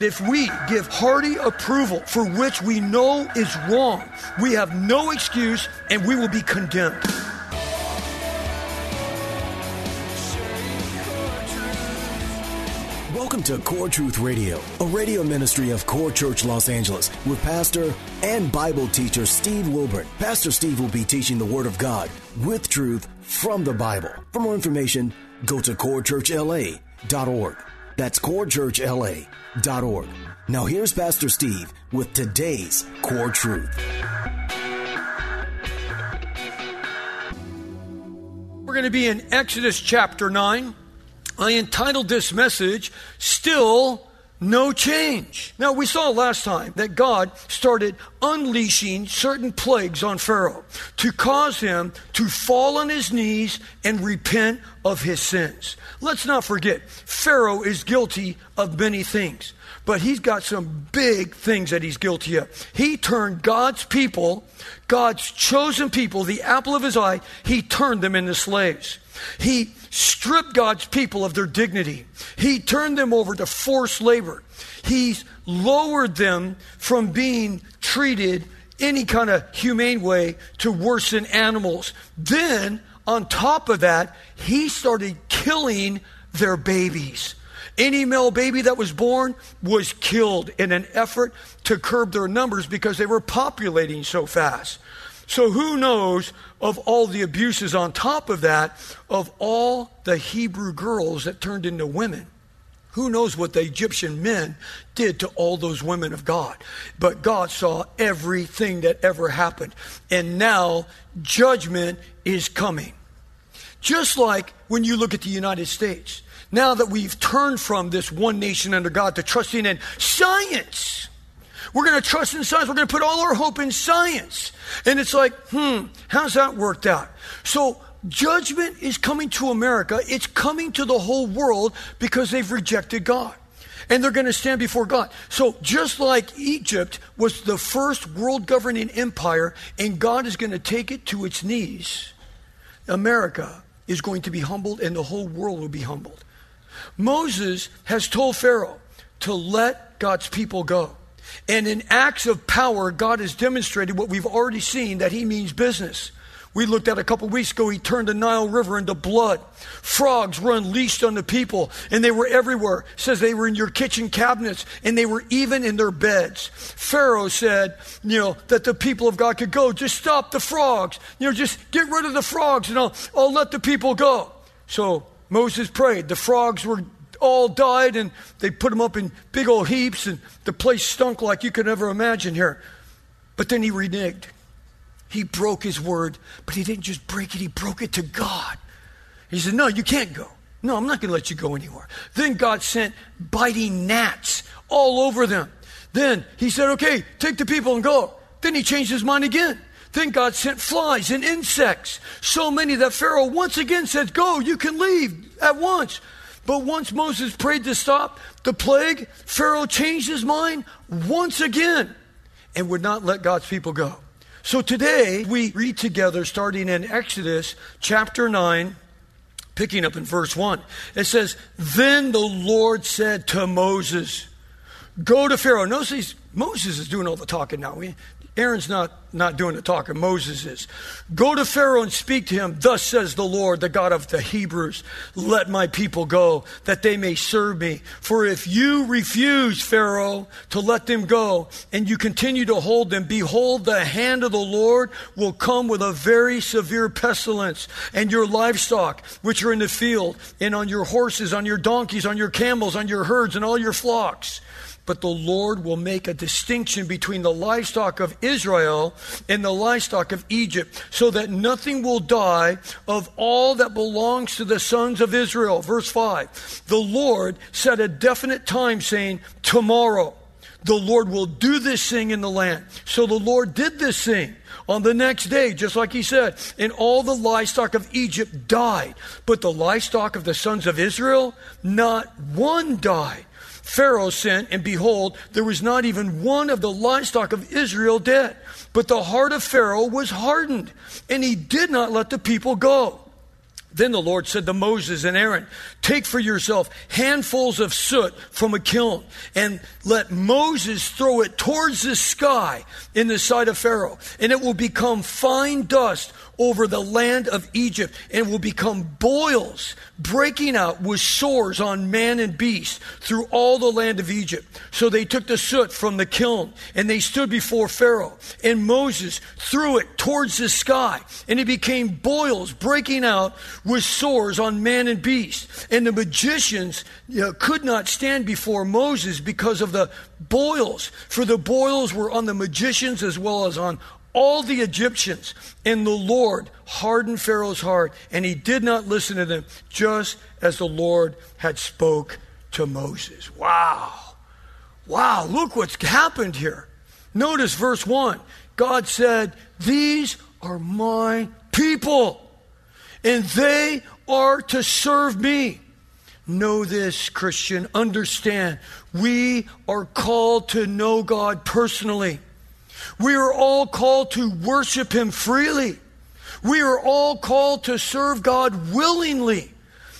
If we give hearty approval for which we know is wrong, we have no excuse and we will be condemned. Welcome to Core Truth Radio, a radio ministry of Core Church Los Angeles with pastor and Bible teacher Steve Wilburn. Pastor Steve will be teaching the Word of God with truth from the Bible. For more information, go to corechurchla.org. That's corechurchla.org. Now here's Pastor Steve with today's Core Truth. We're going to be in Exodus chapter 9. I entitled this message, Still No Change. Now, we saw last time that God started unleashing certain plagues on Pharaoh to cause him to fall on his knees and repent of his sins. Let's not forget, Pharaoh is guilty of many things, but he's got some big things that he's guilty of. He turned God's people, God's chosen people, the apple of his eye, he turned them into slaves. He stripped God's people of their dignity. He turned them over to forced labor. He lowered them from being treated any kind of humane way to worse than animals. Then, on top of that, he started killing their babies. Any male baby that was born was killed in an effort to curb their numbers because they were populating so fast. So, who knows of all the abuses on top of that, of all the Hebrew girls that turned into women? Who knows what the Egyptian men did to all those women of God? But God saw everything that ever happened. And now judgment is coming. Just like when you look at the United States, now that we've turned from this one nation under God to trusting in science. We're going to trust in science. We're going to put all our hope in science. And it's like, hmm, how's that worked out? So judgment is coming to America. It's coming to the whole world because they've rejected God. And they're going to stand before God. So just like Egypt was the first world governing empire, and God is going to take it to its knees, America is going to be humbled and the whole world will be humbled. Moses has told Pharaoh to let God's people go. And in acts of power, God has demonstrated what we've already seen that He means business. We looked at a couple weeks ago, He turned the Nile River into blood. Frogs were unleashed on the people, and they were everywhere. It says they were in your kitchen cabinets, and they were even in their beds. Pharaoh said, you know, that the people of God could go. Just stop the frogs. You know, just get rid of the frogs, and I'll, I'll let the people go. So Moses prayed. The frogs were all died and they put them up in big old heaps and the place stunk like you could never imagine here. But then he reneged. He broke his word, but he didn't just break it, he broke it to God. He said, No, you can't go. No, I'm not going to let you go anywhere. Then God sent biting gnats all over them. Then he said, Okay, take the people and go. Then he changed his mind again. Then God sent flies and insects, so many that Pharaoh once again said, Go, you can leave at once. But once Moses prayed to stop the plague, Pharaoh changed his mind once again and would not let God's people go. So today we read together, starting in Exodus chapter 9, picking up in verse 1. It says, Then the Lord said to Moses, Go to Pharaoh. Notice Moses is doing all the talking now. Aaron's not, not doing the talking, Moses is. Go to Pharaoh and speak to him. Thus says the Lord, the God of the Hebrews, let my people go, that they may serve me. For if you refuse, Pharaoh, to let them go, and you continue to hold them, behold, the hand of the Lord will come with a very severe pestilence, and your livestock, which are in the field, and on your horses, on your donkeys, on your camels, on your herds, and all your flocks But the Lord will make a distinction between the livestock of Israel and the livestock of Egypt, so that nothing will die of all that belongs to the sons of Israel. Verse 5 The Lord set a definite time, saying, Tomorrow the Lord will do this thing in the land. So the Lord did this thing on the next day, just like he said, and all the livestock of Egypt died. But the livestock of the sons of Israel, not one died. Pharaoh sent, and behold, there was not even one of the livestock of Israel dead. But the heart of Pharaoh was hardened, and he did not let the people go. Then the Lord said to Moses and Aaron, Take for yourself handfuls of soot from a kiln, and let Moses throw it towards the sky in the sight of Pharaoh, and it will become fine dust over the land of Egypt and will become boils breaking out with sores on man and beast through all the land of Egypt. So they took the soot from the kiln and they stood before Pharaoh and Moses threw it towards the sky and it became boils breaking out with sores on man and beast. And the magicians you know, could not stand before Moses because of the boils, for the boils were on the magicians as well as on all the Egyptians, and the Lord hardened Pharaoh's heart, and he did not listen to them, just as the Lord had spoke to Moses. Wow. Wow, look what's happened here. Notice verse 1. God said, These are my people, and they are to serve me. Know this, Christian. Understand. We are called to know God personally. We are all called to worship Him freely. We are all called to serve God willingly.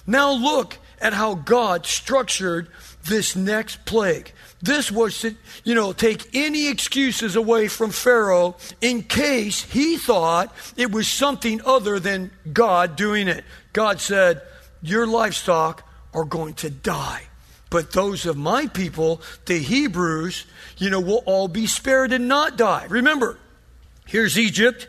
Now look at how God structured this next plague. This was to, you know, take any excuses away from Pharaoh in case he thought it was something other than God doing it. God said, Your livestock are going to die. But those of my people, the Hebrews, you know, will all be spared and not die. Remember, here's Egypt.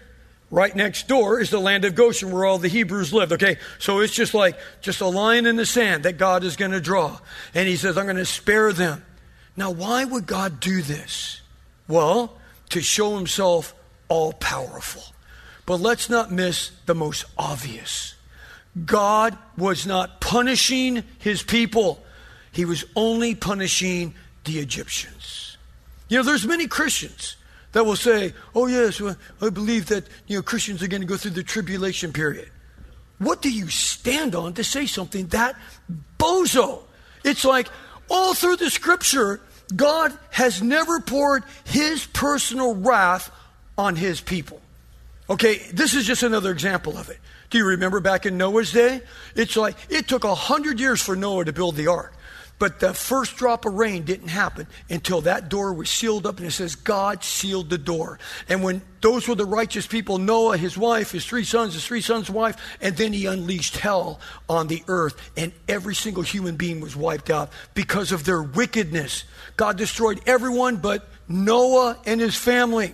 Right next door is the land of Goshen where all the Hebrews lived. Okay, so it's just like just a line in the sand that God is going to draw. And he says, I'm going to spare them. Now, why would God do this? Well, to show himself all powerful. But let's not miss the most obvious. God was not punishing his people he was only punishing the Egyptians. You know, there's many Christians that will say, oh, yes, well, I believe that, you know, Christians are going to go through the tribulation period. What do you stand on to say something that bozo? It's like all through the scripture, God has never poured his personal wrath on his people. Okay, this is just another example of it. Do you remember back in Noah's day? It's like it took a hundred years for Noah to build the ark. But the first drop of rain didn't happen until that door was sealed up, and it says God sealed the door. And when those were the righteous people Noah, his wife, his three sons, his three sons' wife, and then he unleashed hell on the earth, and every single human being was wiped out because of their wickedness. God destroyed everyone but Noah and his family.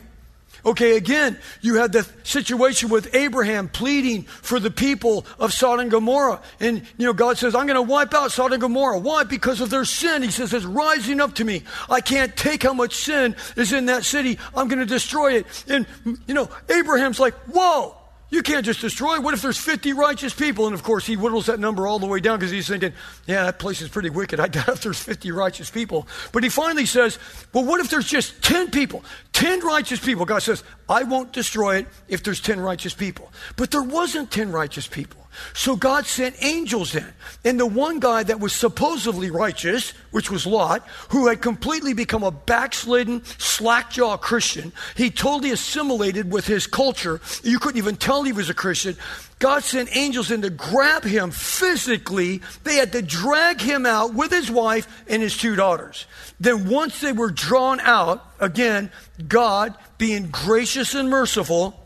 Okay, again, you had the situation with Abraham pleading for the people of Sodom and Gomorrah. And, you know, God says, I'm going to wipe out Sodom and Gomorrah. Why? Because of their sin. He says, it's rising up to me. I can't take how much sin is in that city. I'm going to destroy it. And, you know, Abraham's like, whoa, you can't just destroy. It. What if there's 50 righteous people? And of course, he whittles that number all the way down because he's thinking, yeah, that place is pretty wicked. I doubt if there's 50 righteous people. But he finally says, well, what if there's just 10 people? 10 righteous people. God says, I won't destroy it if there's 10 righteous people. But there wasn't 10 righteous people. So God sent angels in. And the one guy that was supposedly righteous, which was Lot, who had completely become a backslidden, slackjaw Christian, he totally assimilated with his culture. You couldn't even tell he was a Christian. God sent angels in to grab him physically. They had to drag him out with his wife and his two daughters. Then, once they were drawn out, again, God, being gracious and merciful,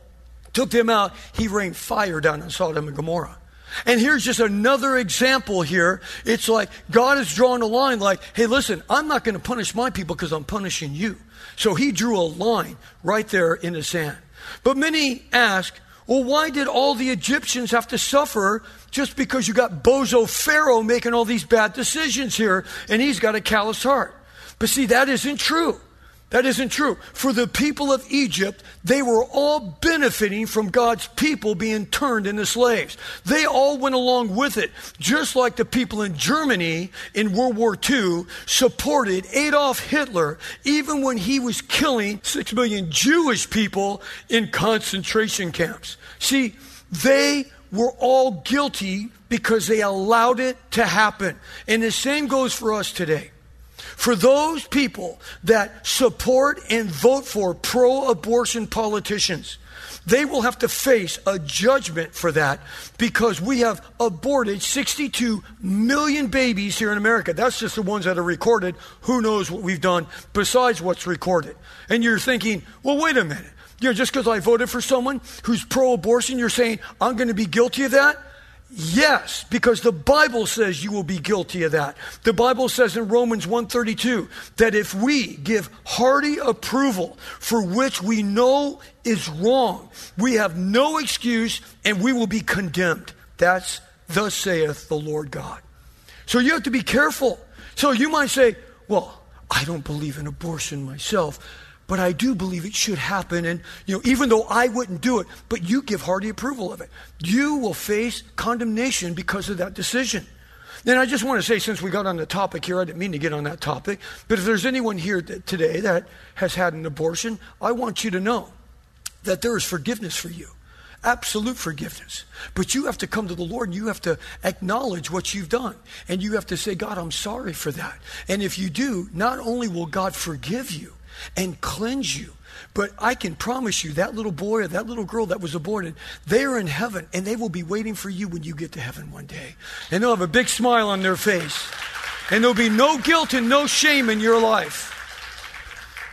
took them out. He rained fire down on Sodom and Gomorrah. And here's just another example here. It's like God is drawing a line like, hey, listen, I'm not going to punish my people because I'm punishing you. So he drew a line right there in the sand. But many ask, well, why did all the Egyptians have to suffer just because you got Bozo Pharaoh making all these bad decisions here and he's got a callous heart? But see, that isn't true. That isn't true. For the people of Egypt, they were all benefiting from God's people being turned into slaves. They all went along with it, just like the people in Germany in World War II supported Adolf Hitler, even when he was killing six million Jewish people in concentration camps. See, they were all guilty because they allowed it to happen. And the same goes for us today. For those people that support and vote for pro abortion politicians, they will have to face a judgment for that because we have aborted 62 million babies here in America. That's just the ones that are recorded. Who knows what we've done besides what's recorded? And you're thinking, well, wait a minute. You know, just because I voted for someone who's pro abortion, you're saying I'm going to be guilty of that? Yes, because the Bible says you will be guilty of that. The Bible says in Romans 132 that if we give hearty approval for which we know is wrong, we have no excuse and we will be condemned. That's thus saith the Lord God. So you have to be careful. So you might say, well, I don't believe in abortion myself but I do believe it should happen. And, you know, even though I wouldn't do it, but you give hearty approval of it, you will face condemnation because of that decision. And I just want to say, since we got on the topic here, I didn't mean to get on that topic, but if there's anyone here today that has had an abortion, I want you to know that there is forgiveness for you absolute forgiveness. But you have to come to the Lord and you have to acknowledge what you've done. And you have to say, God, I'm sorry for that. And if you do, not only will God forgive you, and cleanse you. But I can promise you that little boy or that little girl that was aborted, they are in heaven and they will be waiting for you when you get to heaven one day. And they'll have a big smile on their face. And there'll be no guilt and no shame in your life.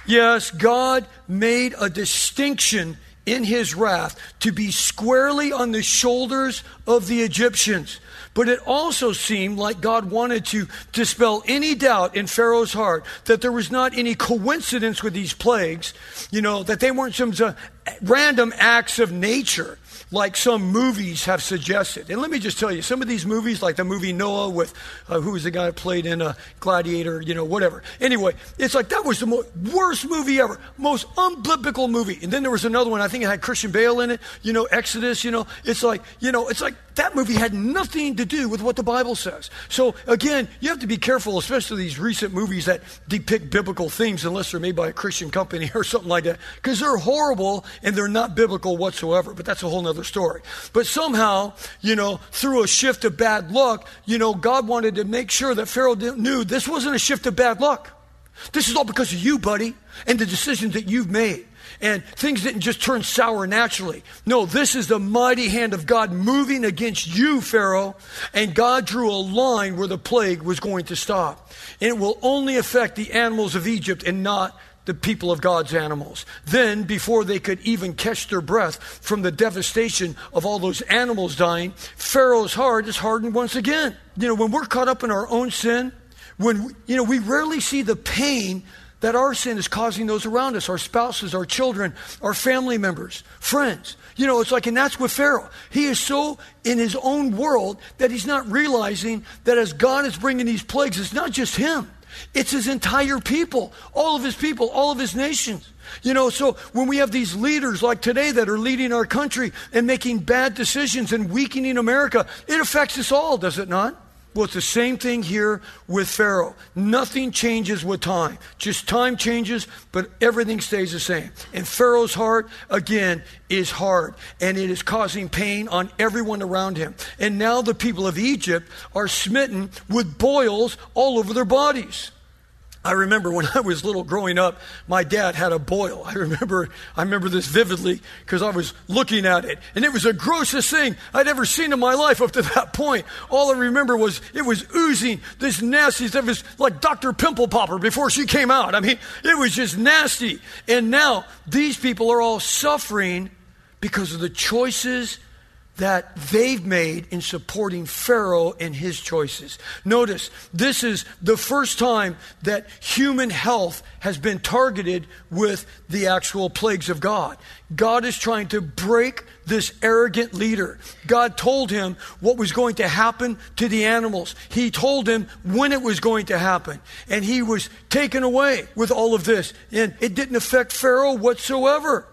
Yes, God made a distinction in his wrath to be squarely on the shoulders of the Egyptians. But it also seemed like God wanted to dispel any doubt in Pharaoh's heart that there was not any coincidence with these plagues, you know, that they weren't some random acts of nature like some movies have suggested. And let me just tell you, some of these movies, like the movie Noah with uh, who was the guy that played in a uh, Gladiator, you know, whatever. Anyway, it's like that was the mo- worst movie ever, most unbiblical movie. And then there was another one. I think it had Christian Bale in it. You know, Exodus. You know, it's like you know, it's like that movie had nothing to do with what the Bible says. So again, you have to be careful, especially these recent movies that depict biblical themes, unless they're made by a Christian company or something like that, because they're horrible and they're not biblical whatsoever. But that's a whole other story. But somehow, you know, through a shift of bad luck, you know, God wanted to make sure that Pharaoh knew this wasn't a shift of bad luck. This is all because of you, buddy, and the decisions that you've made. And things didn't just turn sour naturally. No, this is the mighty hand of God moving against you, Pharaoh. And God drew a line where the plague was going to stop. And it will only affect the animals of Egypt and not the people of God's animals. Then, before they could even catch their breath from the devastation of all those animals dying, Pharaoh's heart is hardened once again. You know, when we're caught up in our own sin, when, you know, we rarely see the pain that our sin is causing those around us, our spouses, our children, our family members, friends. You know, it's like, and that's with Pharaoh. He is so in his own world that he's not realizing that as God is bringing these plagues, it's not just him. It's his entire people, all of his people, all of his nations. You know, so when we have these leaders like today that are leading our country and making bad decisions and weakening America, it affects us all, does it not? Well, it's the same thing here with Pharaoh. Nothing changes with time. Just time changes, but everything stays the same. And Pharaoh's heart, again, is hard, and it is causing pain on everyone around him. And now the people of Egypt are smitten with boils all over their bodies. I remember when I was little growing up, my dad had a boil. I remember, I remember this vividly because I was looking at it. And it was the grossest thing I'd ever seen in my life up to that point. All I remember was it was oozing this nasty stuff. It was like Dr. Pimple Popper before she came out. I mean, it was just nasty. And now these people are all suffering because of the choices that they've made in supporting Pharaoh and his choices. Notice, this is the first time that human health has been targeted with the actual plagues of God. God is trying to break this arrogant leader. God told him what was going to happen to the animals. He told him when it was going to happen. And he was taken away with all of this. And it didn't affect Pharaoh whatsoever.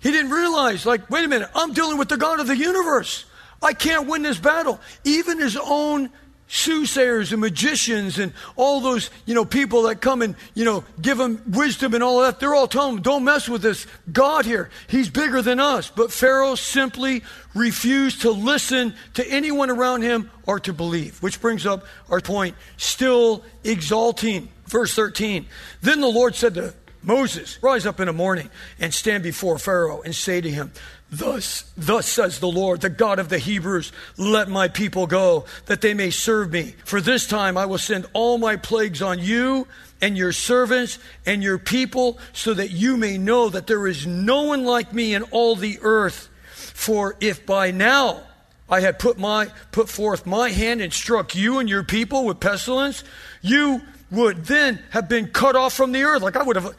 He didn't realize, like, wait a minute, I'm dealing with the God of the universe. I can't win this battle. Even his own soothsayers and magicians and all those, you know, people that come and, you know, give him wisdom and all that, they're all telling him, don't mess with this God here. He's bigger than us. But Pharaoh simply refused to listen to anyone around him or to believe, which brings up our point, still exalting. Verse 13. Then the Lord said to Moses, rise up in the morning and stand before Pharaoh and say to him, Thus, thus says the Lord, the God of the Hebrews, let my people go, that they may serve me. For this time I will send all my plagues on you and your servants and your people, so that you may know that there is no one like me in all the earth. For if by now I had put my put forth my hand and struck you and your people with pestilence, you would then have been cut off from the earth. Like I would have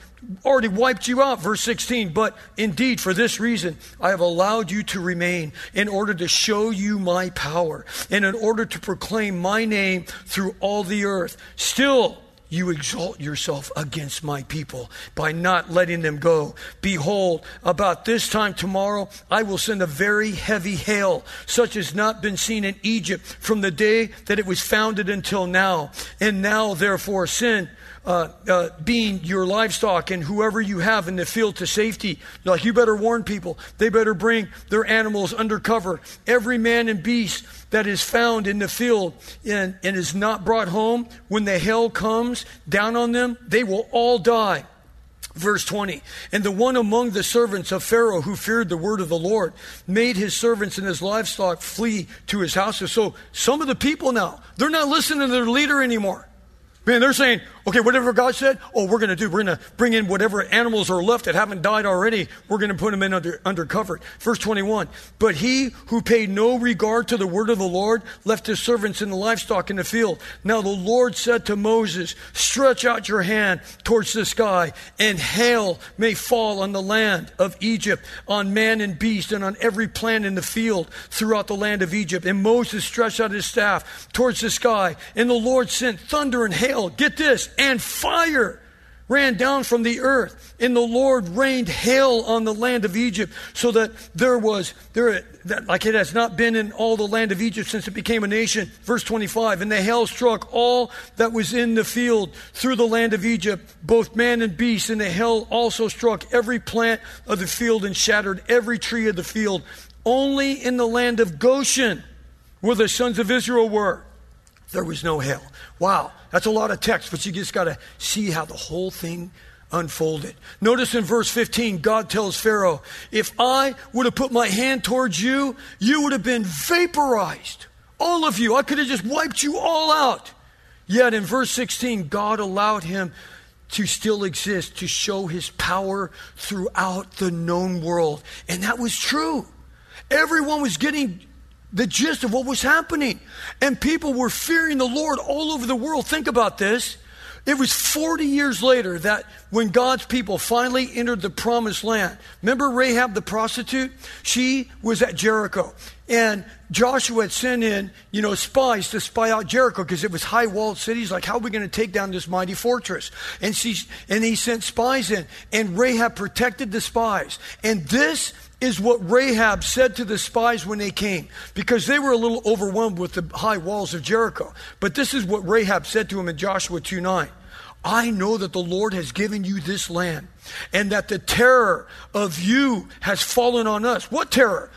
already wiped you out. Verse 16. But indeed, for this reason, I have allowed you to remain in order to show you my power and in order to proclaim my name through all the earth. Still, you exalt yourself against my people by not letting them go. Behold, about this time tomorrow, I will send a very heavy hail, such as not been seen in Egypt from the day that it was founded until now. And now, therefore, send uh, uh, being your livestock and whoever you have in the field to safety. Like, you better warn people. They better bring their animals under cover. Every man and beast that is found in the field and, and is not brought home, when the hail comes down on them, they will all die. Verse 20, and the one among the servants of Pharaoh who feared the word of the Lord made his servants and his livestock flee to his houses. So some of the people now, they're not listening to their leader anymore. Man, they're saying, okay, whatever God said, oh, we're going to do, we're going to bring in whatever animals are left that haven't died already, we're going to put them in under, under cover. Verse 21. But he who paid no regard to the word of the Lord left his servants and the livestock in the field. Now the Lord said to Moses, stretch out your hand towards the sky and hail may fall on the land of Egypt, on man and beast and on every plant in the field throughout the land of Egypt. And Moses stretched out his staff towards the sky and the Lord sent thunder and hail hail, get this, and fire ran down from the earth, and the Lord rained hail on the land of Egypt, so that there was there that, like it has not been in all the land of Egypt since it became a nation. Verse 25, and the hail struck all that was in the field through the land of Egypt, both man and beast, and the hail also struck every plant of the field and shattered every tree of the field. Only in the land of Goshen, where the sons of Israel were, there was no hail. Wow, that's a lot of text, but you just got to see how the whole thing unfolded. Notice in verse 15, God tells Pharaoh, If I would have put my hand towards you, you would have been vaporized. All of you. I could have just wiped you all out. Yet in verse 16, God allowed him to still exist, to show his power throughout the known world. And that was true. Everyone was getting the gist of what was happening. And people were fearing the Lord all over the world. Think about this. It was 40 years later that when God's people finally entered the promised land. Remember Rahab the prostitute? She was at Jericho. And Joshua had sent in, you know, spies to spy out Jericho because it was high walled cities. Like, how are we going to take down this mighty fortress? And she, and he sent spies in. And Rahab protected the spies. And this is what Rahab said to the spies when they came, because they were a little overwhelmed with the high walls of Jericho. But this is what Rahab said to him in Joshua 2 9. I know that the Lord has given you this land, and that the terror of you has fallen on us. What terror?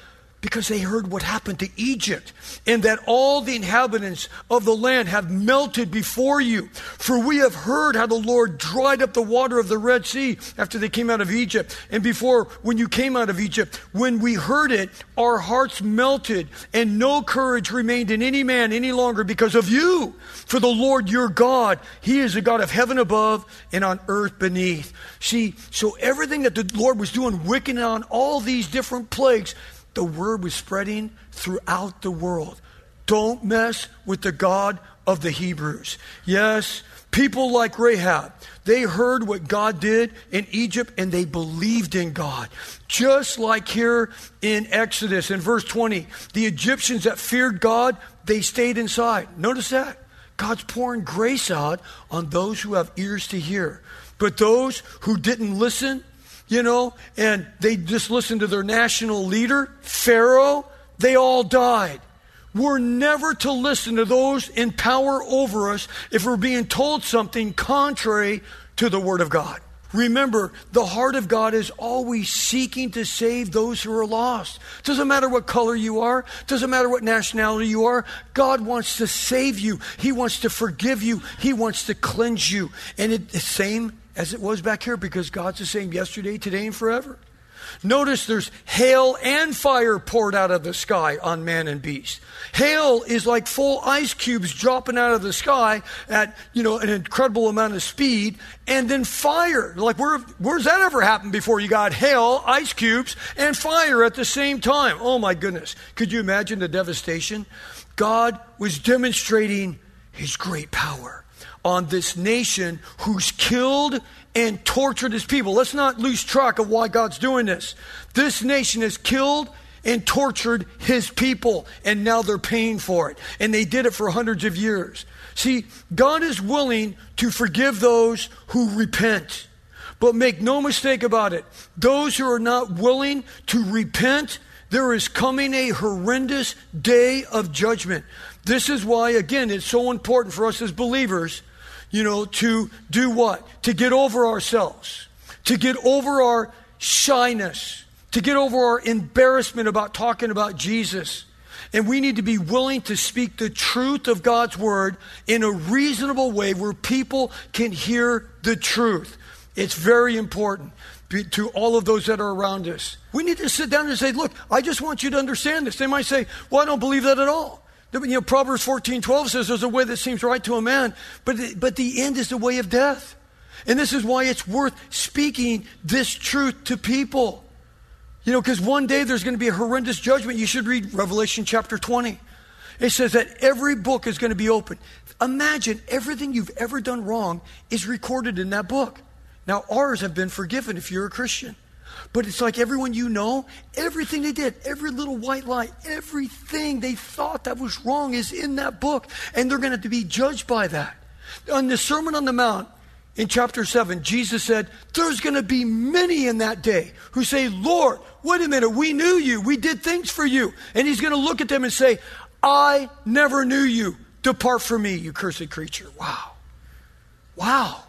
Because they heard what happened to Egypt, and that all the inhabitants of the land have melted before you. For we have heard how the Lord dried up the water of the Red Sea after they came out of Egypt. And before, when you came out of Egypt, when we heard it, our hearts melted, and no courage remained in any man any longer because of you. For the Lord your God, He is a God of heaven above and on earth beneath. See, so everything that the Lord was doing, wicking on all these different plagues, the word was spreading throughout the world. Don't mess with the God of the Hebrews. Yes, people like Rahab, they heard what God did in Egypt and they believed in God. Just like here in Exodus in verse 20, the Egyptians that feared God, they stayed inside. Notice that. God's pouring grace out on those who have ears to hear. But those who didn't listen, you know, and they just listened to their national leader, Pharaoh, they all died. We're never to listen to those in power over us if we're being told something contrary to the Word of God. Remember, the heart of God is always seeking to save those who are lost. Doesn't matter what color you are, doesn't matter what nationality you are. God wants to save you. He wants to forgive you. He wants to cleanse you. And it's the same as it was back here because God's the same yesterday, today, and forever. Notice there's hail and fire poured out of the sky on man and beast. Hail is like full ice cubes dropping out of the sky at, you know, an incredible amount of speed. And then fire. Like, where, where's that ever happened before? You got hail, ice cubes, and fire at the same time. Oh my goodness. Could you imagine the devastation? God was demonstrating his great power on this nation who's killed and tortured his people. Let's not lose track of why God's doing this. This nation has killed and tortured his people, and now they're paying for it. And they did it for hundreds of years. See, God is willing to forgive those who repent. But make no mistake about it, those who are not willing to repent, there is coming a horrendous day of judgment. This is why, again, it's so important for us as believers you know, to do what? To get over ourselves, to get over our shyness, to get over our embarrassment about talking about Jesus. And we need to be willing to speak the truth of God's word in a reasonable way where people can hear the truth. It's very important to all of those that are around us. We need to sit down and say, Look, I just want you to understand this. They might say, Well, I don't believe that at all. You know, Proverbs 14 12 says there's a way that seems right to a man, but, but the end is the way of death. And this is why it's worth speaking this truth to people. You know, because one day there's going to be a horrendous judgment. You should read Revelation chapter 20. It says that every book is going to be open. Imagine everything you've ever done wrong is recorded in that book. Now, ours have been forgiven if you're a Christian. But it's like everyone you know, everything they did, every little white lie, everything they thought that was wrong is in that book, and they're going to be judged by that. On the Sermon on the Mount, in chapter 7, Jesus said, There's going to be many in that day who say, Lord, wait a minute, we knew you. We did things for you. And he's going to look at them and say, I never knew you. Depart from me, you cursed creature. Wow. Wow.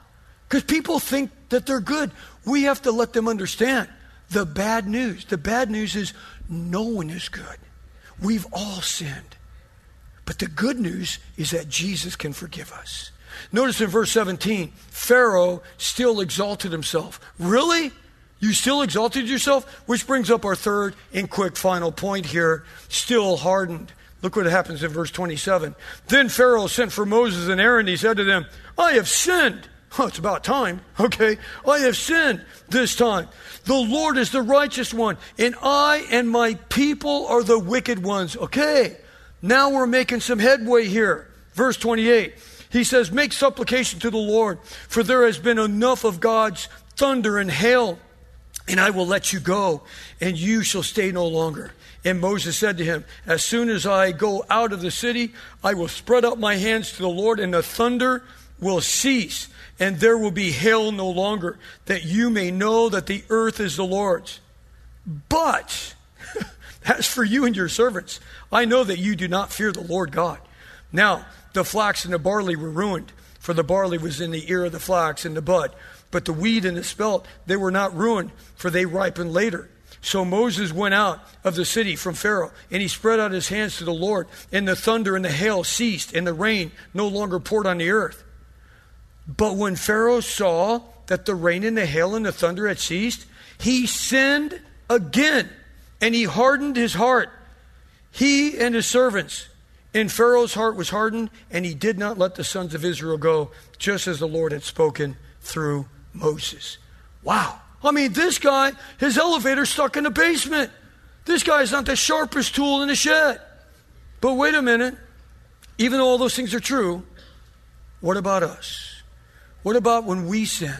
Because people think that they're good. We have to let them understand the bad news. The bad news is no one is good. We've all sinned. But the good news is that Jesus can forgive us. Notice in verse 17, Pharaoh still exalted himself. Really? You still exalted yourself? Which brings up our third and quick final point here still hardened. Look what happens in verse 27. Then Pharaoh sent for Moses and Aaron. He said to them, I have sinned. Oh, it's about time. Okay. I have sinned this time. The Lord is the righteous one, and I and my people are the wicked ones. Okay. Now we're making some headway here. Verse 28. He says, Make supplication to the Lord, for there has been enough of God's thunder and hail, and I will let you go, and you shall stay no longer. And Moses said to him, As soon as I go out of the city, I will spread out my hands to the Lord, and the thunder will cease and there will be hail no longer, that you may know that the earth is the Lord's. But, as for you and your servants, I know that you do not fear the Lord God. Now, the flax and the barley were ruined, for the barley was in the ear of the flax and the bud. But the wheat and the spelt, they were not ruined, for they ripened later. So Moses went out of the city from Pharaoh, and he spread out his hands to the Lord, and the thunder and the hail ceased, and the rain no longer poured on the earth. But when Pharaoh saw that the rain and the hail and the thunder had ceased, he sinned again and he hardened his heart, he and his servants. And Pharaoh's heart was hardened, and he did not let the sons of Israel go, just as the Lord had spoken through Moses. Wow. I mean, this guy, his elevator stuck in the basement. This guy's not the sharpest tool in the shed. But wait a minute. Even though all those things are true, what about us? What about when we sin?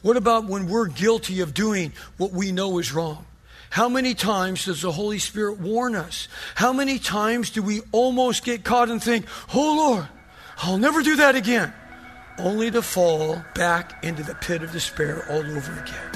What about when we're guilty of doing what we know is wrong? How many times does the Holy Spirit warn us? How many times do we almost get caught and think, oh Lord, I'll never do that again? Only to fall back into the pit of despair all over again.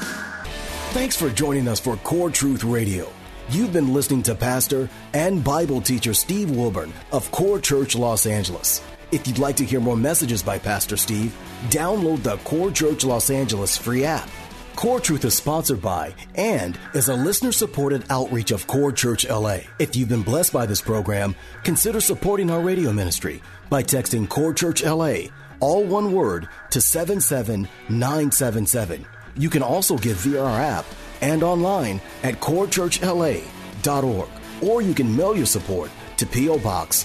Thanks for joining us for Core Truth Radio. You've been listening to Pastor and Bible teacher Steve Wilburn of Core Church Los Angeles. If you'd like to hear more messages by Pastor Steve, download the Core Church Los Angeles free app. Core Truth is sponsored by and is a listener supported outreach of Core Church LA. If you've been blessed by this program, consider supporting our radio ministry by texting Core Church LA, all one word, to 77977. You can also give via our app and online at corechurchla.org. Or you can mail your support to P.O. Box